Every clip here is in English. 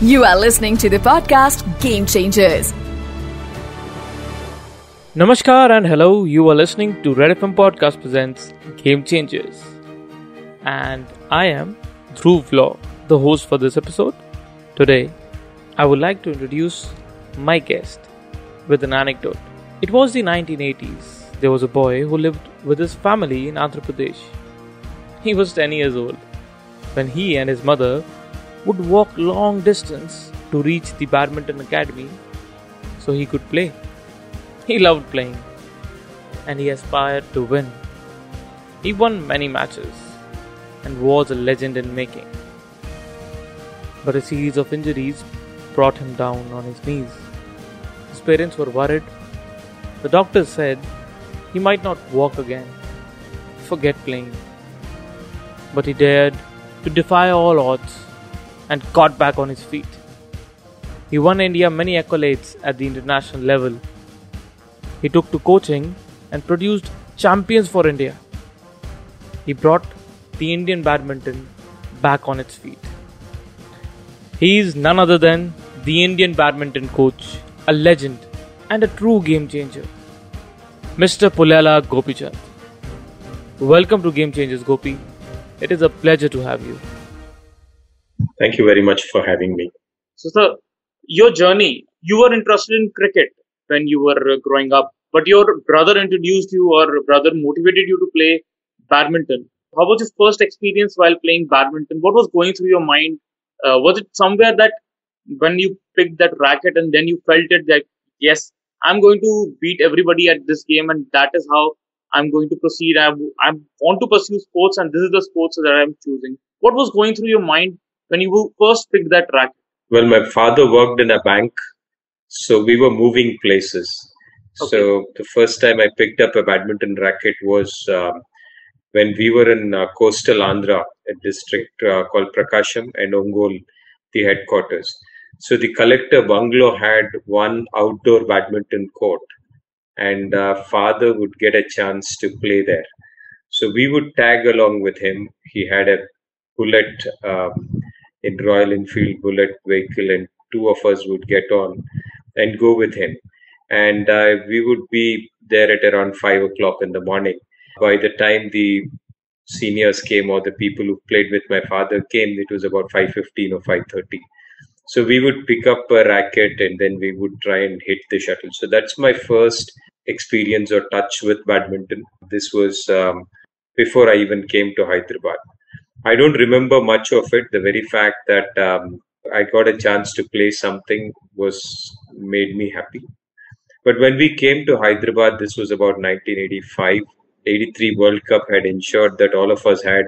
You are listening to the podcast Game Changers. Namaskar and hello. You are listening to Red FM Podcast presents Game Changers. And I am Dhruv Law, the host for this episode. Today, I would like to introduce my guest with an anecdote. It was the 1980s. There was a boy who lived with his family in Andhra Pradesh. He was 10 years old when he and his mother would walk long distance to reach the badminton academy so he could play. He loved playing and he aspired to win. He won many matches and was a legend in making. But a series of injuries brought him down on his knees. His parents were worried. The doctors said he might not walk again, forget playing. But he dared to defy all odds and got back on his feet. He won India many accolades at the international level. He took to coaching and produced champions for India. He brought the Indian badminton back on its feet. He is none other than the Indian badminton coach, a legend, and a true game changer. Mr. Pullela Gopichand. Welcome to Game Changers, Gopi. It is a pleasure to have you. Thank you very much for having me. So, sir, your journey, you were interested in cricket when you were uh, growing up, but your brother introduced you or brother motivated you to play badminton. How was your first experience while playing badminton? What was going through your mind? Uh, was it somewhere that when you picked that racket and then you felt it that, yes, I'm going to beat everybody at this game and that is how I'm going to proceed. I, I want to pursue sports and this is the sports that I'm choosing. What was going through your mind when you first picked that racket? Well, my father worked in a bank, so we were moving places. Okay. So the first time I picked up a badminton racket was um, when we were in uh, coastal Andhra, a district uh, called Prakasham and Ongole, the headquarters. So the collector bungalow had one outdoor badminton court, and uh, father would get a chance to play there. So we would tag along with him. He had a bullet um, in Royal Enfield bullet vehicle, and two of us would get on and go with him. And uh, we would be there at around five o'clock in the morning. By the time the seniors came or the people who played with my father came, it was about five fifteen or five thirty. So we would pick up a racket and then we would try and hit the shuttle. So that's my first experience or touch with badminton. This was um, before I even came to Hyderabad. I don't remember much of it. The very fact that um, I got a chance to play something was made me happy. But when we came to Hyderabad, this was about 1985. 83 World Cup had ensured that all of us had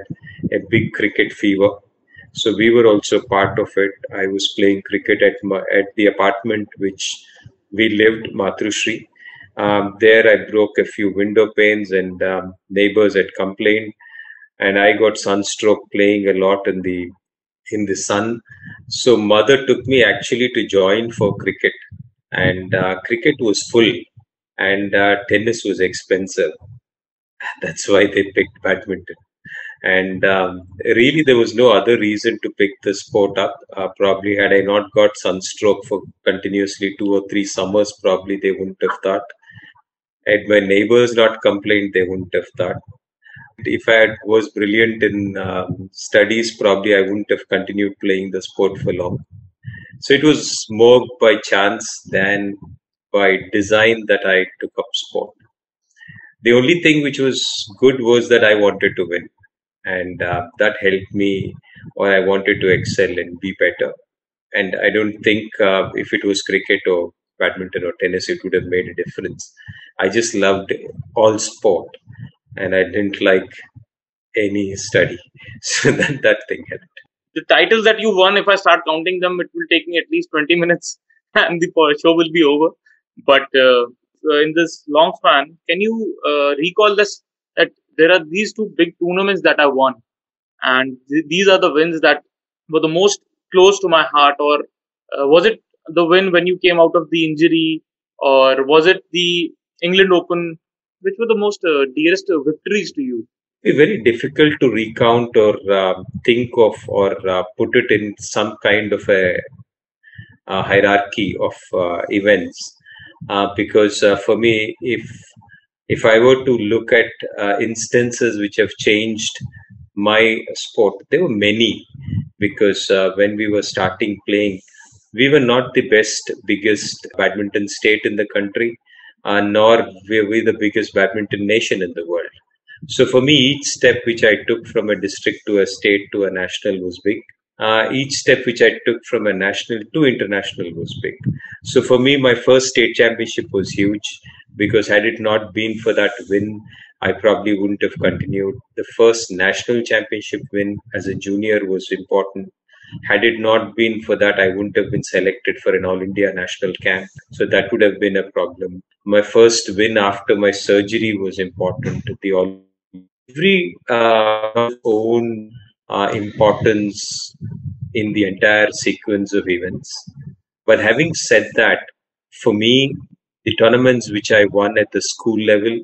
a big cricket fever. So we were also part of it. I was playing cricket at my, at the apartment which we lived, Matrushri. Um, there I broke a few window panes and um, neighbors had complained and I got sunstroke playing a lot in the in the sun. So mother took me actually to join for cricket, and uh, cricket was full, and uh, tennis was expensive. That's why they picked badminton. And um, really, there was no other reason to pick the sport up. Uh, probably, had I not got sunstroke for continuously two or three summers, probably they wouldn't have thought. Had my neighbors not complained, they wouldn't have thought if I had, was brilliant in um, studies, probably I wouldn't have continued playing the sport for long. So it was more by chance than by design that I took up sport. The only thing which was good was that I wanted to win, and uh, that helped me, or I wanted to excel and be better. And I don't think uh, if it was cricket or badminton or tennis, it would have made a difference. I just loved all sport and I didn't like any study. So that, that thing helped. The titles that you won, if I start counting them, it will take me at least 20 minutes and the show will be over. But uh, in this long span, can you uh, recall this that there are these two big tournaments that I won, and th- these are the wins that were the most close to my heart, or uh, was it the win when you came out of the injury, or was it the England Open which were the most uh, dearest uh, victories to you? It's very difficult to recount or uh, think of or uh, put it in some kind of a uh, hierarchy of uh, events. Because for me, if if I were to look at instances which have changed my sport, there were many. Because when we were starting playing, we were not the best, biggest badminton state in the country, uh, nor were we the biggest badminton nation in the world. So for me, each step which I took from a district to a state to a national was big. Uh, each step which I took from a national to international was big. So for me, my first state championship was huge because had it not been for that win, I probably wouldn't have continued. The first national championship win as a junior was important. Had it not been for that, I wouldn't have been selected for an All India national camp. So that would have been a problem. My first win after my surgery was important. To the All every uh, own uh, importance in the entire sequence of events. But having said that, for me, the tournaments which I won at the school level,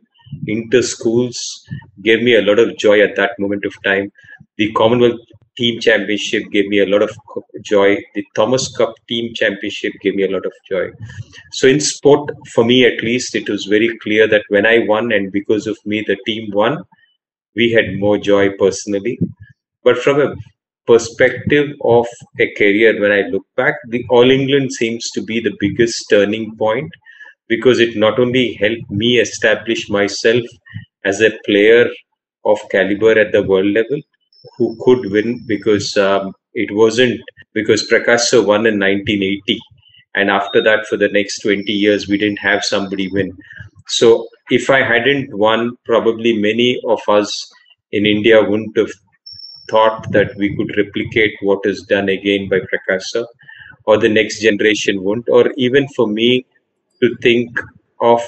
inter schools, gave me a lot of joy at that moment of time. The Commonwealth Team Championship gave me a lot of joy. The Thomas Cup Team Championship gave me a lot of joy. So, in sport, for me at least, it was very clear that when I won, and because of me, the team won, we had more joy personally. But from a perspective of a career, when I look back, the All England seems to be the biggest turning point because it not only helped me establish myself as a player of caliber at the world level who could win because um, it wasn't because Prakash won in 1980 and after that for the next 20 years we didn't have somebody win. So if I hadn't won, probably many of us in India wouldn't have thought that we could replicate what is done again by Prakasa, or the next generation wouldn't, or even for me to think of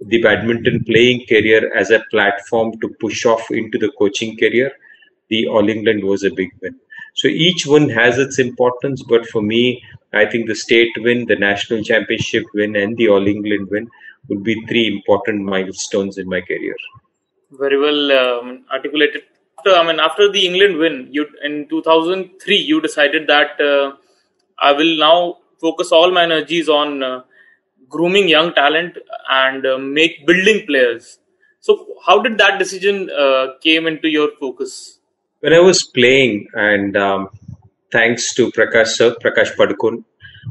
the badminton playing career as a platform to push off into the coaching career, the All England was a big win. So each one has its importance, but for me, I think the state win, the national championship win, and the All England win would be three important milestones in my career. Very well um, articulated. After, I mean, after the England win, you in 2003, you decided that uh, I will now focus all my energies on uh, grooming young talent and uh, make building players. So, how did that decision uh, came into your focus? When I was playing, and um, thanks to Prakash sir, Prakash Padukone,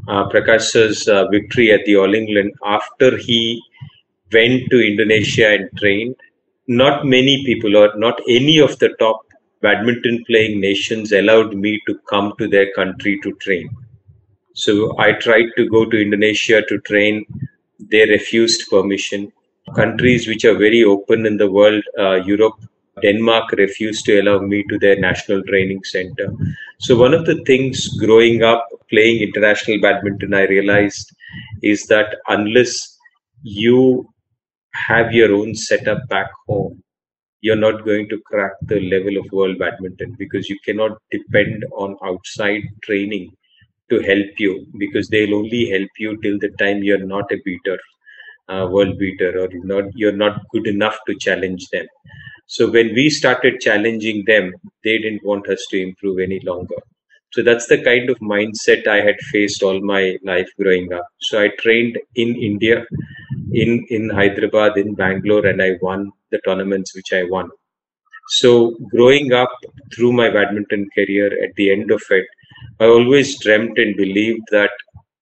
uh, Prakash's uh, victory at the All England after he went to Indonesia and trained. Not many people, or not any of the top badminton playing nations, allowed me to come to their country to train. So I tried to go to Indonesia to train. They refused permission. Countries which are very open in the world, uh, Europe, Denmark refused to allow me to their national training center. So one of the things growing up playing international badminton, I realized is that unless you have your own setup back home, you're not going to crack the level of world badminton because you cannot depend on outside training to help you because they'll only help you till the time you're not a beater, uh, world beater, or you're not you're not good enough to challenge them. So when we started challenging them, they didn't want us to improve any longer. So that's the kind of mindset I had faced all my life growing up. So I trained in India, in in Hyderabad, in Bangalore, and I won the tournaments which I won. So growing up through my badminton career, at the end of it, I always dreamt and believed that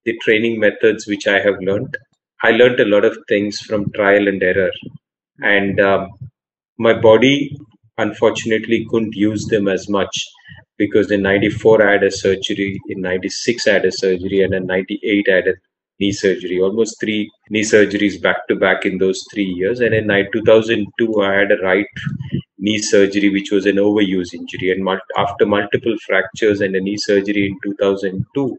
the training methods which I have learned, I learned a lot of things from trial and error, and um, my body unfortunately couldn't use them as much because in 94 I had a surgery, in 96 I had a surgery, and in 98 I had a knee surgery, almost three knee surgeries back to back in those three years. And in 2002 I had a right knee surgery, which was an overuse injury. And after multiple fractures and a knee surgery in 2002,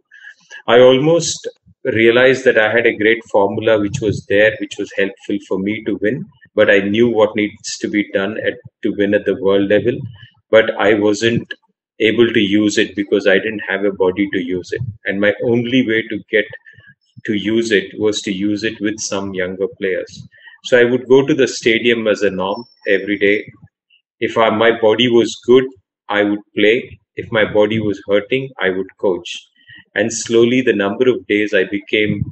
I almost realized that I had a great formula which was there, which was helpful for me to win. But I knew what needs to be done at, to win at the world level. But I wasn't able to use it because I didn't have a body to use it. And my only way to get to use it was to use it with some younger players. So I would go to the stadium as a norm every day. If I, my body was good, I would play. If my body was hurting, I would coach. And slowly, the number of days I became,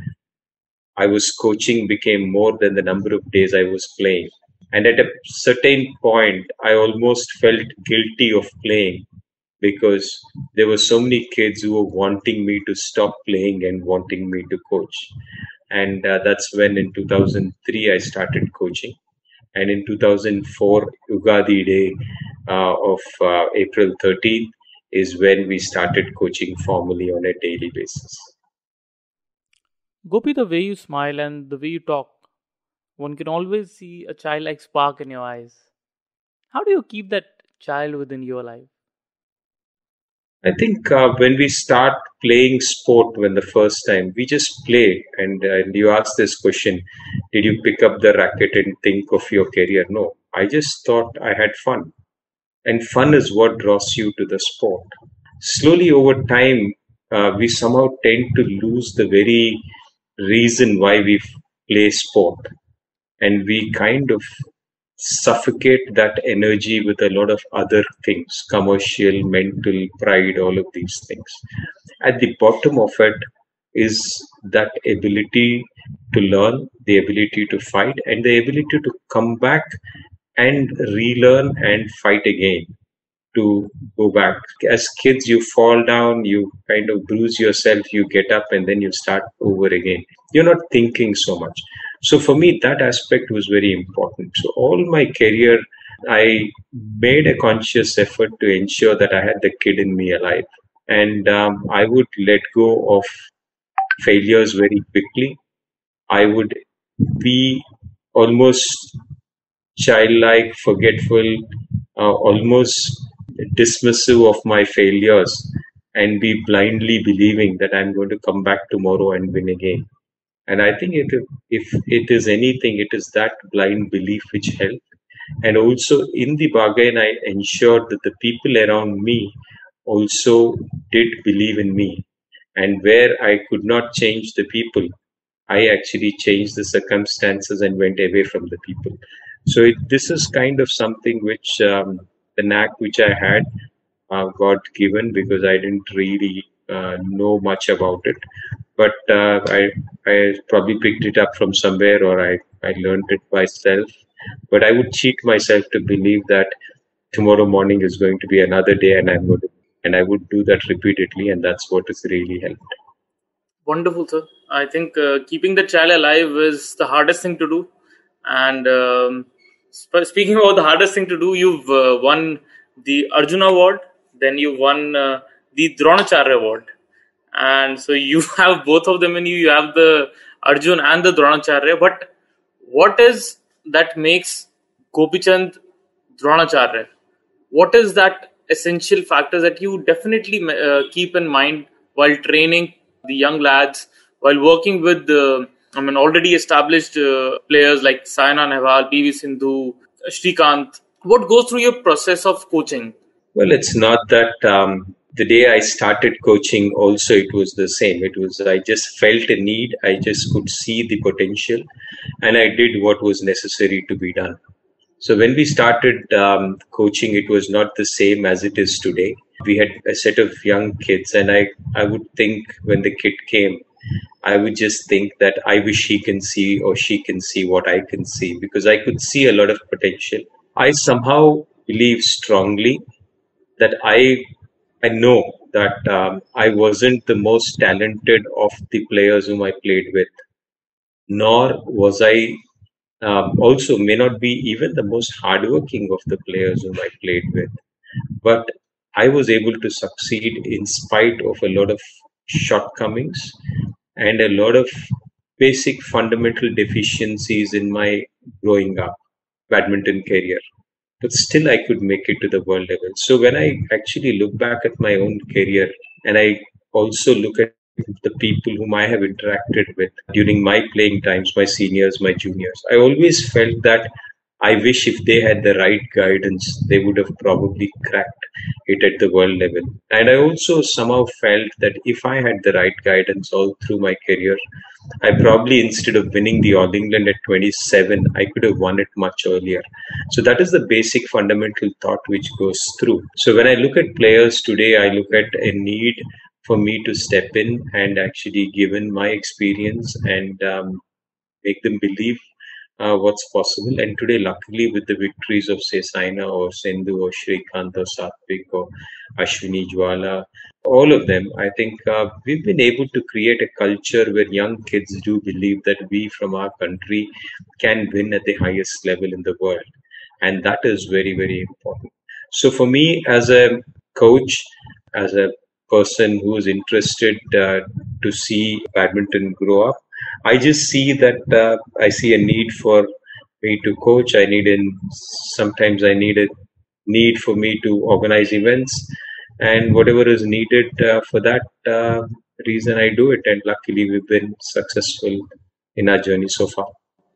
I was coaching became more than the number of days I was playing. And at a certain point, I almost felt guilty of playing because there were so many kids who were wanting me to stop playing and wanting me to coach. And uh, that's when in 2003 I started coaching. And in 2004, Ugadi Day uh, of uh, April 13th is when we started coaching formally on a daily basis. Gopi, the way you smile and the way you talk, one can always see a childlike spark in your eyes. How do you keep that child within your life? I think uh, when we start playing sport when the first time, we just play. And, uh, and you ask this question Did you pick up the racket and think of your career? No. I just thought I had fun. And fun is what draws you to the sport. Slowly over time, uh, we somehow tend to lose the very reason why we play sport. And we kind of suffocate that energy with a lot of other things commercial, mental, pride, all of these things. At the bottom of it is that ability to learn, the ability to fight, and the ability to come back and relearn and fight again to go back. As kids, you fall down, you kind of bruise yourself, you get up, and then you start over again. You're not thinking so much. So for me, that aspect was very important. So all my career, I made a conscious effort to ensure that I had the kid in me alive. And um, I would let go of failures very quickly. I would be almost childlike, forgetful, uh, almost dismissive of my failures, and be blindly believing that I'm going to come back tomorrow and win again. And I think it, if it is anything, it is that blind belief which helped. And also in the bargain, I ensured that the people around me also did believe in me. And where I could not change the people, I actually changed the circumstances and went away from the people. So it, this is kind of something which um, the knack which I had uh, got given because I didn't really uh, know much about it but uh, I I probably picked it up from somewhere or I I learned it myself. But I would cheat myself to believe that tomorrow morning is going to be another day, and I'm going and I would do that repeatedly, and that's what has really helped. Wonderful, sir. I think uh, keeping the child alive is the hardest thing to do. And um, speaking about the hardest thing to do, you've uh, won the Arjuna Award, then you won uh, the Dronacharya Award. And so you have both of them in you. You have the arjun and the dronacharya. But what is that makes gopichand dronacharya? What is that essential factor that you definitely uh, keep in mind while training the young lads while working with the I mean already established uh, players like Saina Nehwal, PV Sindhu, Srikanth. What goes through your process of coaching? Well, it's not that um, the day I started coaching, also it was the same. It was I just felt a need. I just could see the potential, and I did what was necessary to be done. So when we started um, coaching, it was not the same as it is today. We had a set of young kids, and I I would think when the kid came, I would just think that I wish he can see or she can see what I can see because I could see a lot of potential. I somehow believe strongly that I I know that um, I wasn't the most talented of the players whom I played with, nor was I um, also may not be even the most hardworking of the players whom I played with. But I was able to succeed in spite of a lot of shortcomings and a lot of basic fundamental deficiencies in my growing up badminton career but still I could make it to the world level. So when I actually look back at my own career and I also look at the people whom I have interacted with during my playing times, my seniors, my juniors, I always felt that I wish if they had the right guidance, they would have probably cracked it at the world level. And I also somehow felt that if I had the right guidance all through my career, I probably, instead of winning the All England at 27, I could have won it much earlier. So that is the basic fundamental thought which goes through. So when I look at players today, I look at a need for me to step in and actually given my experience and um, make them believe uh, what's possible. And today, luckily, with the victories of say Saina or Sindhu or Srikanth or Satvik or Ashwini Jwala, all of them, I think uh, we've been able to create a culture where young kids do believe that we from our country can win at the highest level in the world. And that is very, very important. So for me, as a coach, as a person who is interested uh, to see badminton grow up, I just see that uh, I see a need for me to coach. I need in sometimes I need a need for me to organize events, and whatever is needed uh, for that uh, reason, I do it. And luckily, we've been successful in our journey so far.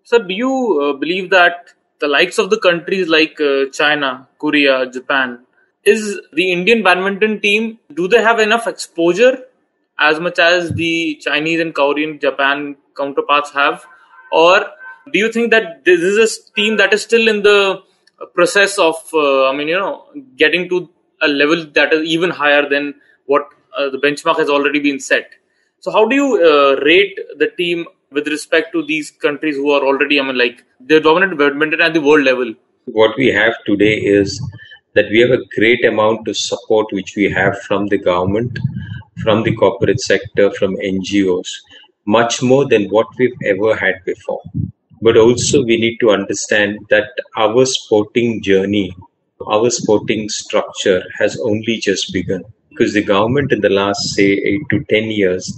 Sir, do you uh, believe that the likes of the countries like uh, China, Korea, Japan, is the Indian badminton team? Do they have enough exposure as much as the Chinese and Korean, Japan counterparts have, or do you think that this is a team that is still in the process of, uh, I mean, you know, getting to a level that is even higher than what uh, the benchmark has already been set? So, how do you uh, rate the team with respect to these countries who are already, I mean, like they're dominant badminton at the world level? What we have today is that we have a great amount of support which we have from the government, from the corporate sector, from NGOs much more than what we've ever had before. But also, we need to understand that our sporting journey, our sporting structure has only just begun. Because the government in the last, say, eight to 10 years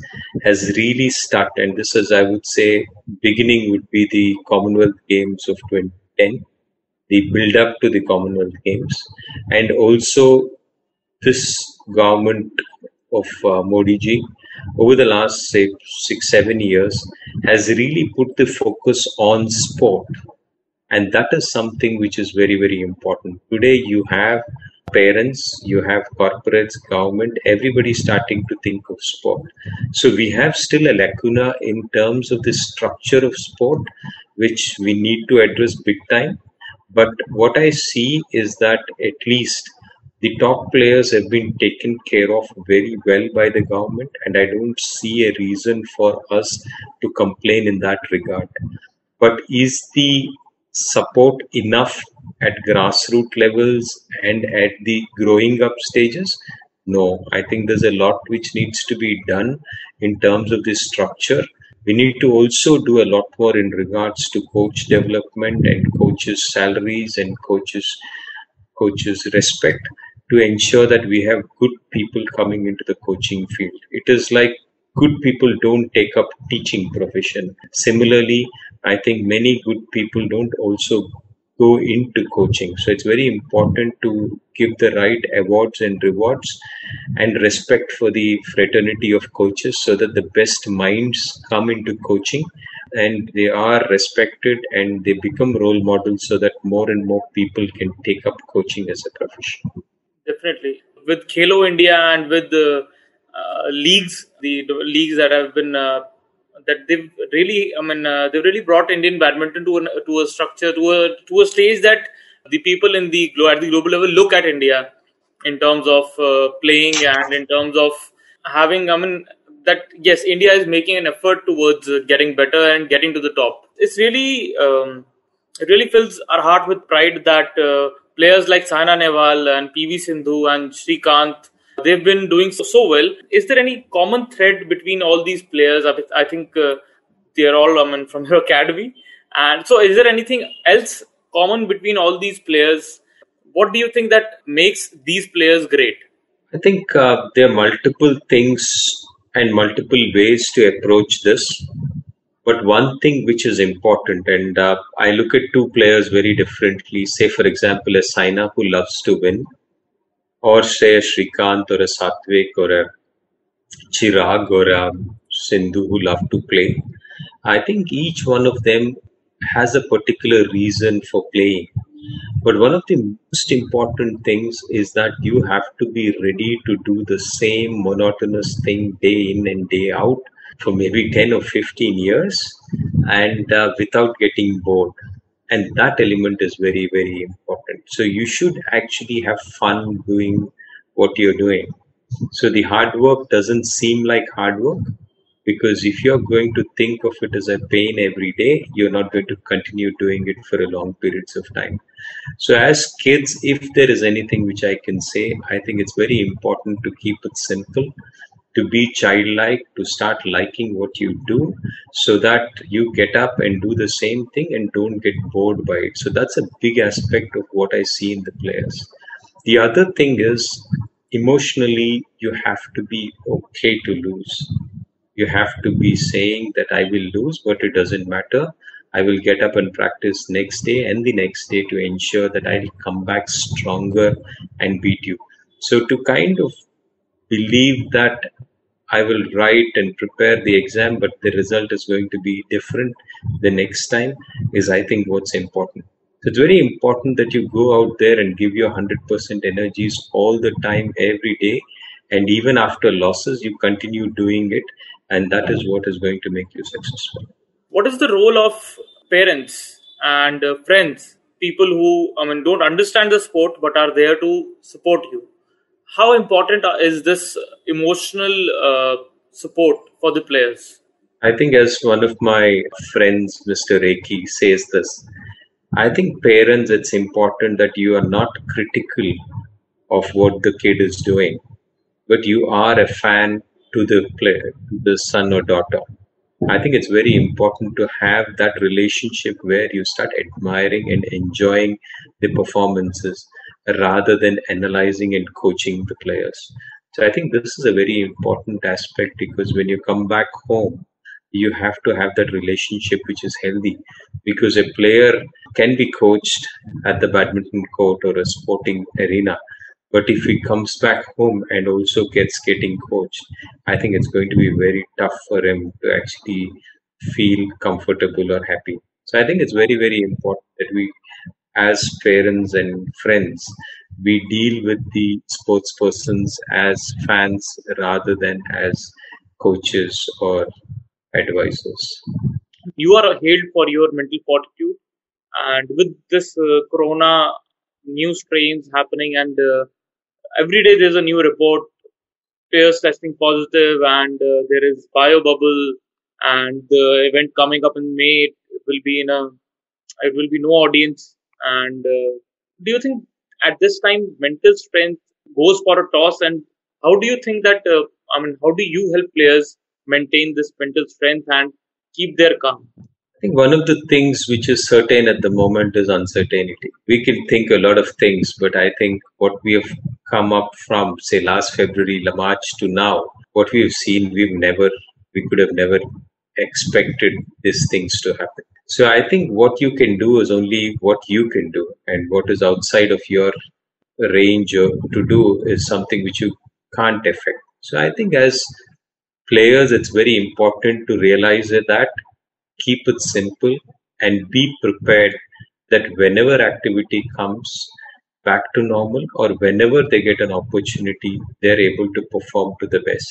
has really started, and this is, I would say, beginning would be the Commonwealth Games of 2010, the build up to the Commonwealth Games, and also this government of uh, Modi ji over the last say six seven years has really put the focus on sport. And that is something which is very very important. Today you have parents you have corporates government everybody starting to think of sport. So we have still a lacuna in terms of the structure of sport which we need to address big time. But what i see is that at least the top players have been taken care of very well by the government, and I don't see a reason for us to complain in that regard. But is the support enough at grassroots levels and at the growing up stages? No, I think there's a lot which needs to be done in terms of the structure. We need to also do a lot more in regards to coach development and coaches' salaries and coaches coaches' respect to ensure that we have good people coming into the coaching field. It is like good people don't take up teaching profession. Similarly, I think many good people don't also go into coaching. So it's very important to give the right awards and rewards and respect for the fraternity of coaches so that the best minds come into coaching and they are respected and they become role models so that more and more people can take up coaching as a profession definitely with Khelo India and with the uh, leagues, the, leagues that have been uh, that they've really, I mean, uh, they've really brought Indian badminton to a to a structure to a to a stage that the people in the at the global level look at India in terms of uh, playing and in terms of having, I mean, that yes, India is making an effort towards uh, getting better and getting to the top. It's really. Um, it really fills our heart with pride that uh, players like Saina Nehwal and PV Sindhu and Srikanth, they've been doing so, so well. Is there any common thread between all these players? I think uh, they're all I mean, from your academy. And so, is there anything else common between all these players? What do you think that makes these players great? I think uh, there are multiple things and multiple ways to approach this. But one thing which is important, and uh, I look at two players very differently. Say, for example, a Saina who loves to win, or say a Srikanth or a Satvik or a Chirag or a Sindhu who love to play. I think each one of them has a particular reason for playing. But one of the most important things is that you have to be ready to do the same monotonous thing day in and day out for maybe 10 or 15 years and uh, without getting bored. And that element is very very important. So you should actually have fun doing what you're doing. So the hard work doesn't seem like hard work because if you're going to think of it as a pain every day, you're not going to continue doing it for a long periods of time. So as kids, if there is anything which I can say, I think it's very important to keep it simple to be childlike, to start liking what you do, so that you get up and do the same thing and don't get bored by it. So that's a big aspect of what I see in the players. The other thing is emotionally, you have to be okay to lose. You have to be saying that I will lose, but it doesn't matter. I will get up and practice next day and the next day to ensure that I'll come back stronger and beat you. So to kind of believe that I will write and prepare the exam, but the result is going to be different the next time is, I think, what's important. So it's very important that you go out there and give your 100% energies all the time, every day. And even after losses, you continue doing it. And that is what is going to make you successful. What is the role of parents and uh, friends, people who, I mean, don't understand the sport but are there to support you? How important is this emotional uh, support for the players? I think, as one of my friends, Mr. Reiki, says this, I think parents, it's important that you are not critical of what the kid is doing, but you are a fan to the player, the son or daughter. I think it's very important to have that relationship where you start admiring and enjoying the performances rather than analyzing and coaching the players. So I think this is a very important aspect because when you come back home, you have to have that relationship which is healthy because a player can be coached at the badminton court or a sporting arena but if he comes back home and also gets getting coached i think it's going to be very tough for him to actually feel comfortable or happy so i think it's very very important that we as parents and friends, we deal with the sports persons as fans rather than as coaches or advisors. You are hailed for your mental fortitude, and with this uh, corona new strains happening, and uh, every day there's a new report, players testing positive, and uh, there is bio bubble, and the event coming up in May will be in a it will be no audience and uh, do you think at this time mental strength goes for a toss? And how do you think that? Uh, I mean, how do you help players maintain this mental strength and keep their calm? I think one of the things which is certain at the moment is uncertainty. We can think a lot of things, but I think what we have come up from, say, last February, March to now, what we have seen, we've never, we could have never expected these things to happen. So I think what you can do is only what you can do, and what is outside of your range to do is something which you can't affect. So I think as players, it's very important to realize that keep it simple and be prepared that whenever activity comes back to normal or whenever they get an opportunity, they're able to perform to the best.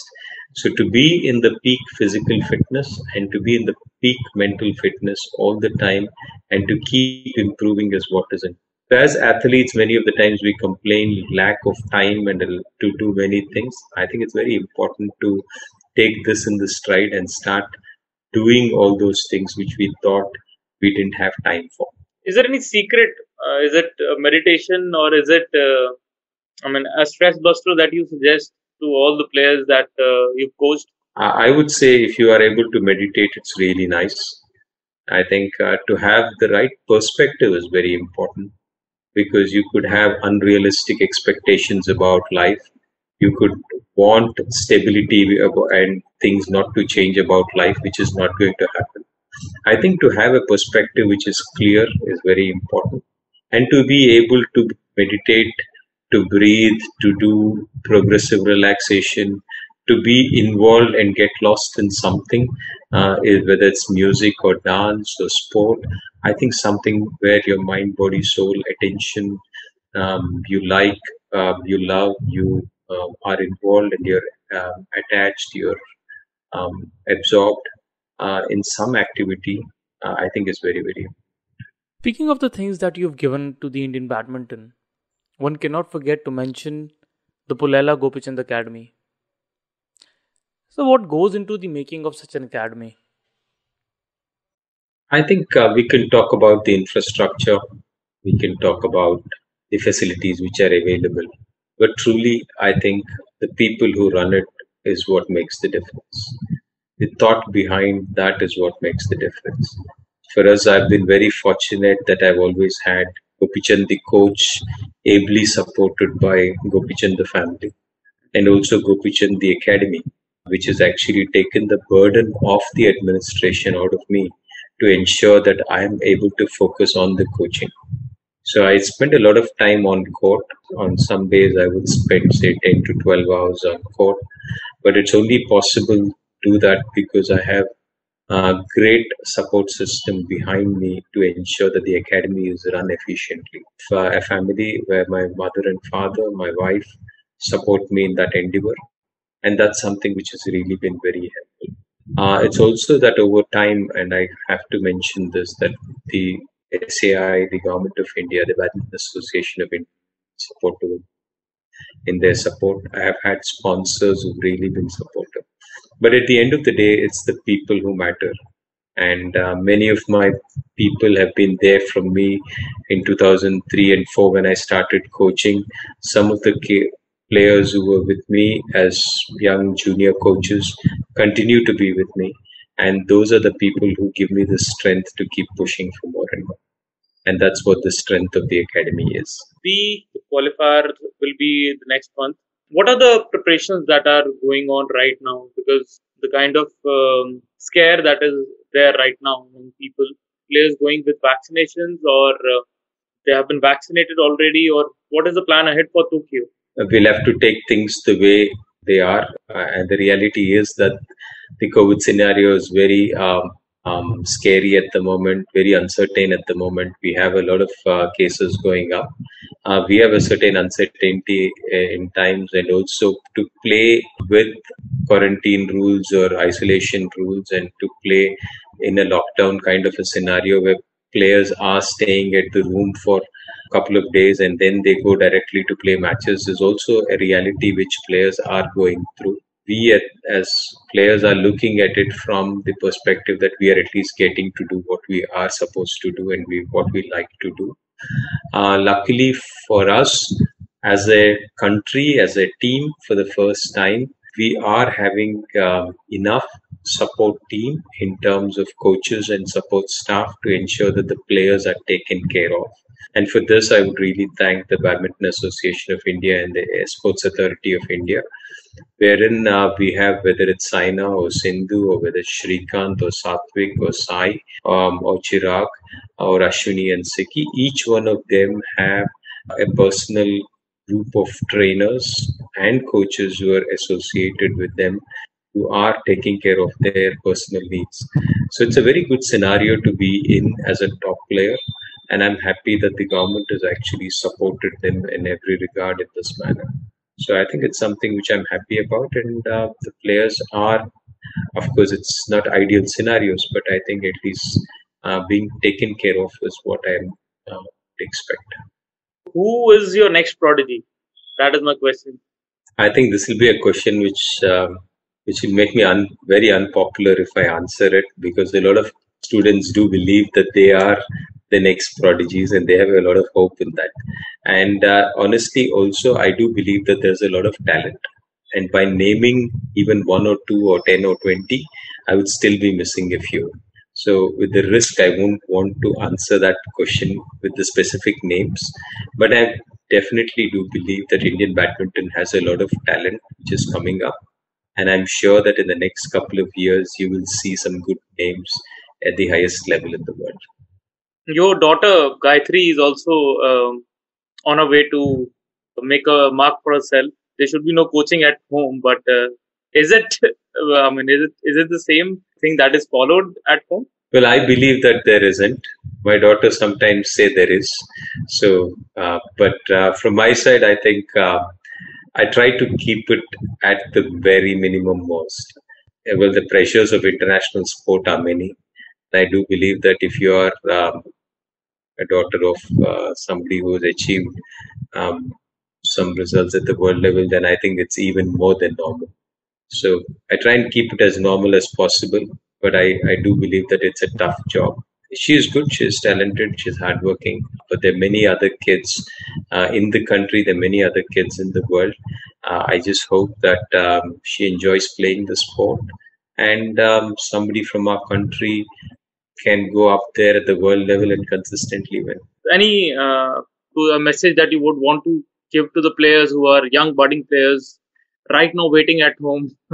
So to be in the peak physical fitness and to be in the peak mental fitness all the time and to keep improving is what is it. As athletes, many of the times we complain lack of time and to do many things. I think it's very important to take this in the stride and start doing all those things which we thought we didn't have time for. Is there any secret? Uh, is it uh, meditation or is it, uh, I mean, a stress buster that you suggest to all the players that uh, you've coached? I would say if you are able to meditate, it's really nice. I think uh, to have the right perspective is very important because you could have unrealistic expectations about life. You could want stability and things not to change about life, which is not going to happen. I think to have a perspective which is clear is very important. And to be able to meditate to breathe, to do progressive relaxation, to be involved and get lost in something, uh, whether it's music or dance or sport. I think something where your mind, body, soul, attention, um, you like, uh, you love, you uh, are involved and you're um, attached, you're um, absorbed uh, in some activity, uh, I think is very, very Speaking of the things that you've given to the Indian badminton, one cannot forget to mention the Pullela Gopichand Academy. So, what goes into the making of such an academy? I think uh, we can talk about the infrastructure, we can talk about the facilities which are available. But truly, I think the people who run it is what makes the difference. The thought behind that is what makes the difference. For us, I've been very fortunate that I've always had Gopichand, the coach, ably supported by Gopichand, the family, and also Gopichand, the academy, which has actually taken the burden of the administration out of me to ensure that I am able to focus on the coaching. So I spend a lot of time on court. On some days, I would spend say 10 to 12 hours on court, but it's only possible to do that because I have a great support system behind me to ensure that the academy is run efficiently. A family where my mother and father, my wife support me in that endeavor, and that's something which has really been very helpful. Uh, it's also that over time, and I have to mention this, that the SAI, the Government of India, the Badminton Association of India, supportive in their support. I have had sponsors who've really been supportive. But at the end of the day, it's the people who matter. And uh, many of my people have been there from me in 2003 and 4 when I started coaching. Some of the players who were with me as young junior coaches continue to be with me and those are the people who give me the strength to keep pushing for more and more and that's what the strength of the academy is the qualifier will be the next month what are the preparations that are going on right now because the kind of um, scare that is there right now when people players going with vaccinations or uh, they have been vaccinated already or what is the plan ahead for tokyo we'll have to take things the way they are uh, and the reality is that the COVID scenario is very um, um, scary at the moment, very uncertain at the moment. We have a lot of uh, cases going up. Uh, we have a certain uncertainty uh, in times, and also to play with quarantine rules or isolation rules, and to play in a lockdown kind of a scenario where players are staying at the room for a couple of days and then they go directly to play matches is also a reality which players are going through we as players are looking at it from the perspective that we are at least getting to do what we are supposed to do and we what we like to do. Uh, luckily for us, as a country, as a team, for the first time, we are having um, enough support team in terms of coaches and support staff to ensure that the players are taken care of. And for this, I would really thank the Badminton Association of India and the Sports Authority of India wherein uh, we have whether it's Saina or Sindhu or whether it's Srikanth or Satvik or Sai um, or Chirag or Ashwini and Sikki, each one of them have a personal group of trainers and coaches who are associated with them who are taking care of their personal needs. So it's a very good scenario to be in as a top player. And I'm happy that the government has actually supported them in every regard in this manner. So I think it's something which I'm happy about, and uh, the players are, of course, it's not ideal scenarios, but I think at least uh, being taken care of is what I uh, expect. Who is your next prodigy? That is my question. I think this will be a question which um, which will make me un- very unpopular if I answer it because a lot of students do believe that they are the next prodigies and they have a lot of hope in that. And uh, honestly also i do believe that there's a lot of talent. And by naming even one or two or 10 or 20 i would still be missing a few. So with the risk i won't want to answer that question with the specific names. But i definitely do believe that indian badminton has a lot of talent which is coming up. And i'm sure that in the next couple of years you will see some good names at the highest level in the world your daughter Gayatri is also um, on a way to make a mark for herself. There should be no coaching at home, but uh, is it? I mean, is it is it the same thing that is followed at home? Well, I believe that there isn't. My daughter sometimes say there is. So, uh, but uh, from my side, I think uh, I try to keep it at the very minimum most. Well, the pressures of international sport are many. I do believe that if you are um, a daughter of uh, somebody who has achieved um, some results at the world level, then I think it's even more than normal. So I try and keep it as normal as possible, but I, I do believe that it's a tough job. She is good, she is talented, she's hardworking, but there are many other kids uh, in the country, there are many other kids in the world. Uh, I just hope that um, she enjoys playing the sport and um, somebody from our country can go up there at the world level and consistently win. Any uh, a message that you would want to give to the players who are young budding players right now waiting at home,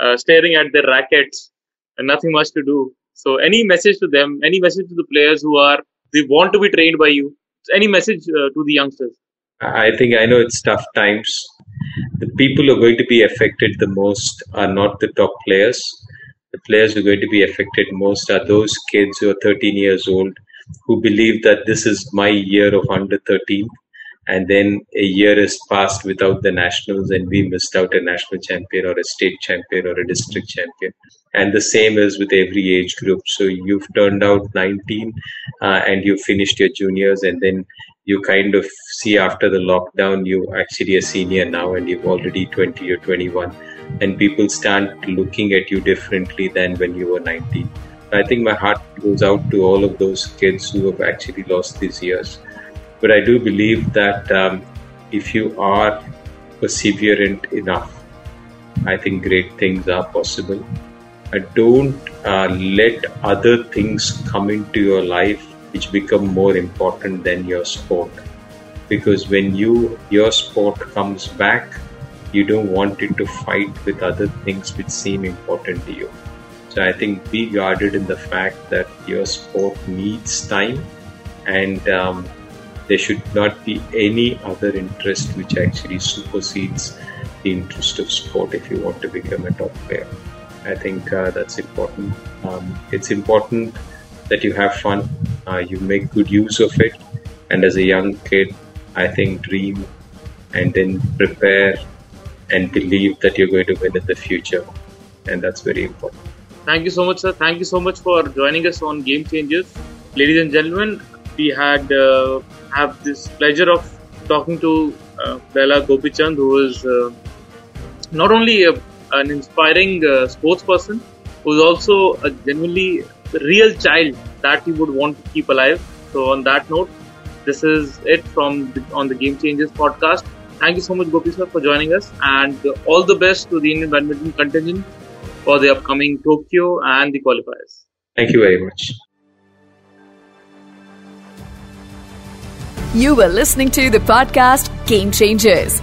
uh, staring at their rackets and nothing much to do. So, any message to them? Any message to the players who are they want to be trained by you? Any message uh, to the youngsters? I think I know it's tough times. The people who are going to be affected the most are not the top players. The players who are going to be affected most are those kids who are 13 years old who believe that this is my year of under 13 and then a year has passed without the nationals and we missed out a national champion or a state champion or a district champion. And the same is with every age group. So you've turned out 19 uh, and you finished your juniors and then you kind of see after the lockdown you actually a senior now and you've already 20 or 21 and people start looking at you differently than when you were 19 i think my heart goes out to all of those kids who have actually lost these years but I do believe that um, if you are perseverant enough, I think great things are possible. I don't uh, let other things come into your life which become more important than your sport. Because when you your sport comes back, you don't want it to fight with other things which seem important to you. So I think be guarded in the fact that your sport needs time and um, there should not be any other interest which actually supersedes the interest of sport if you want to become a top player. I think uh, that's important. Um, it's important that you have fun, uh, you make good use of it, and as a young kid, I think dream and then prepare and believe that you're going to win in the future, and that's very important. Thank you so much, sir. Thank you so much for joining us on Game Changers. Ladies and gentlemen, we had uh, have this pleasure of talking to uh, Pullela Gopichand, who is uh, not only a, an inspiring uh, sports person, who is also a genuinely real child that he would want to keep alive. So, on that note, this is it from the, on the Game Changers podcast. Thank you so much, Gopi sir, for joining us, and all the best to the Indian badminton contingent for the upcoming Tokyo and the qualifiers. Thank you very much. You were listening to the podcast Game Changers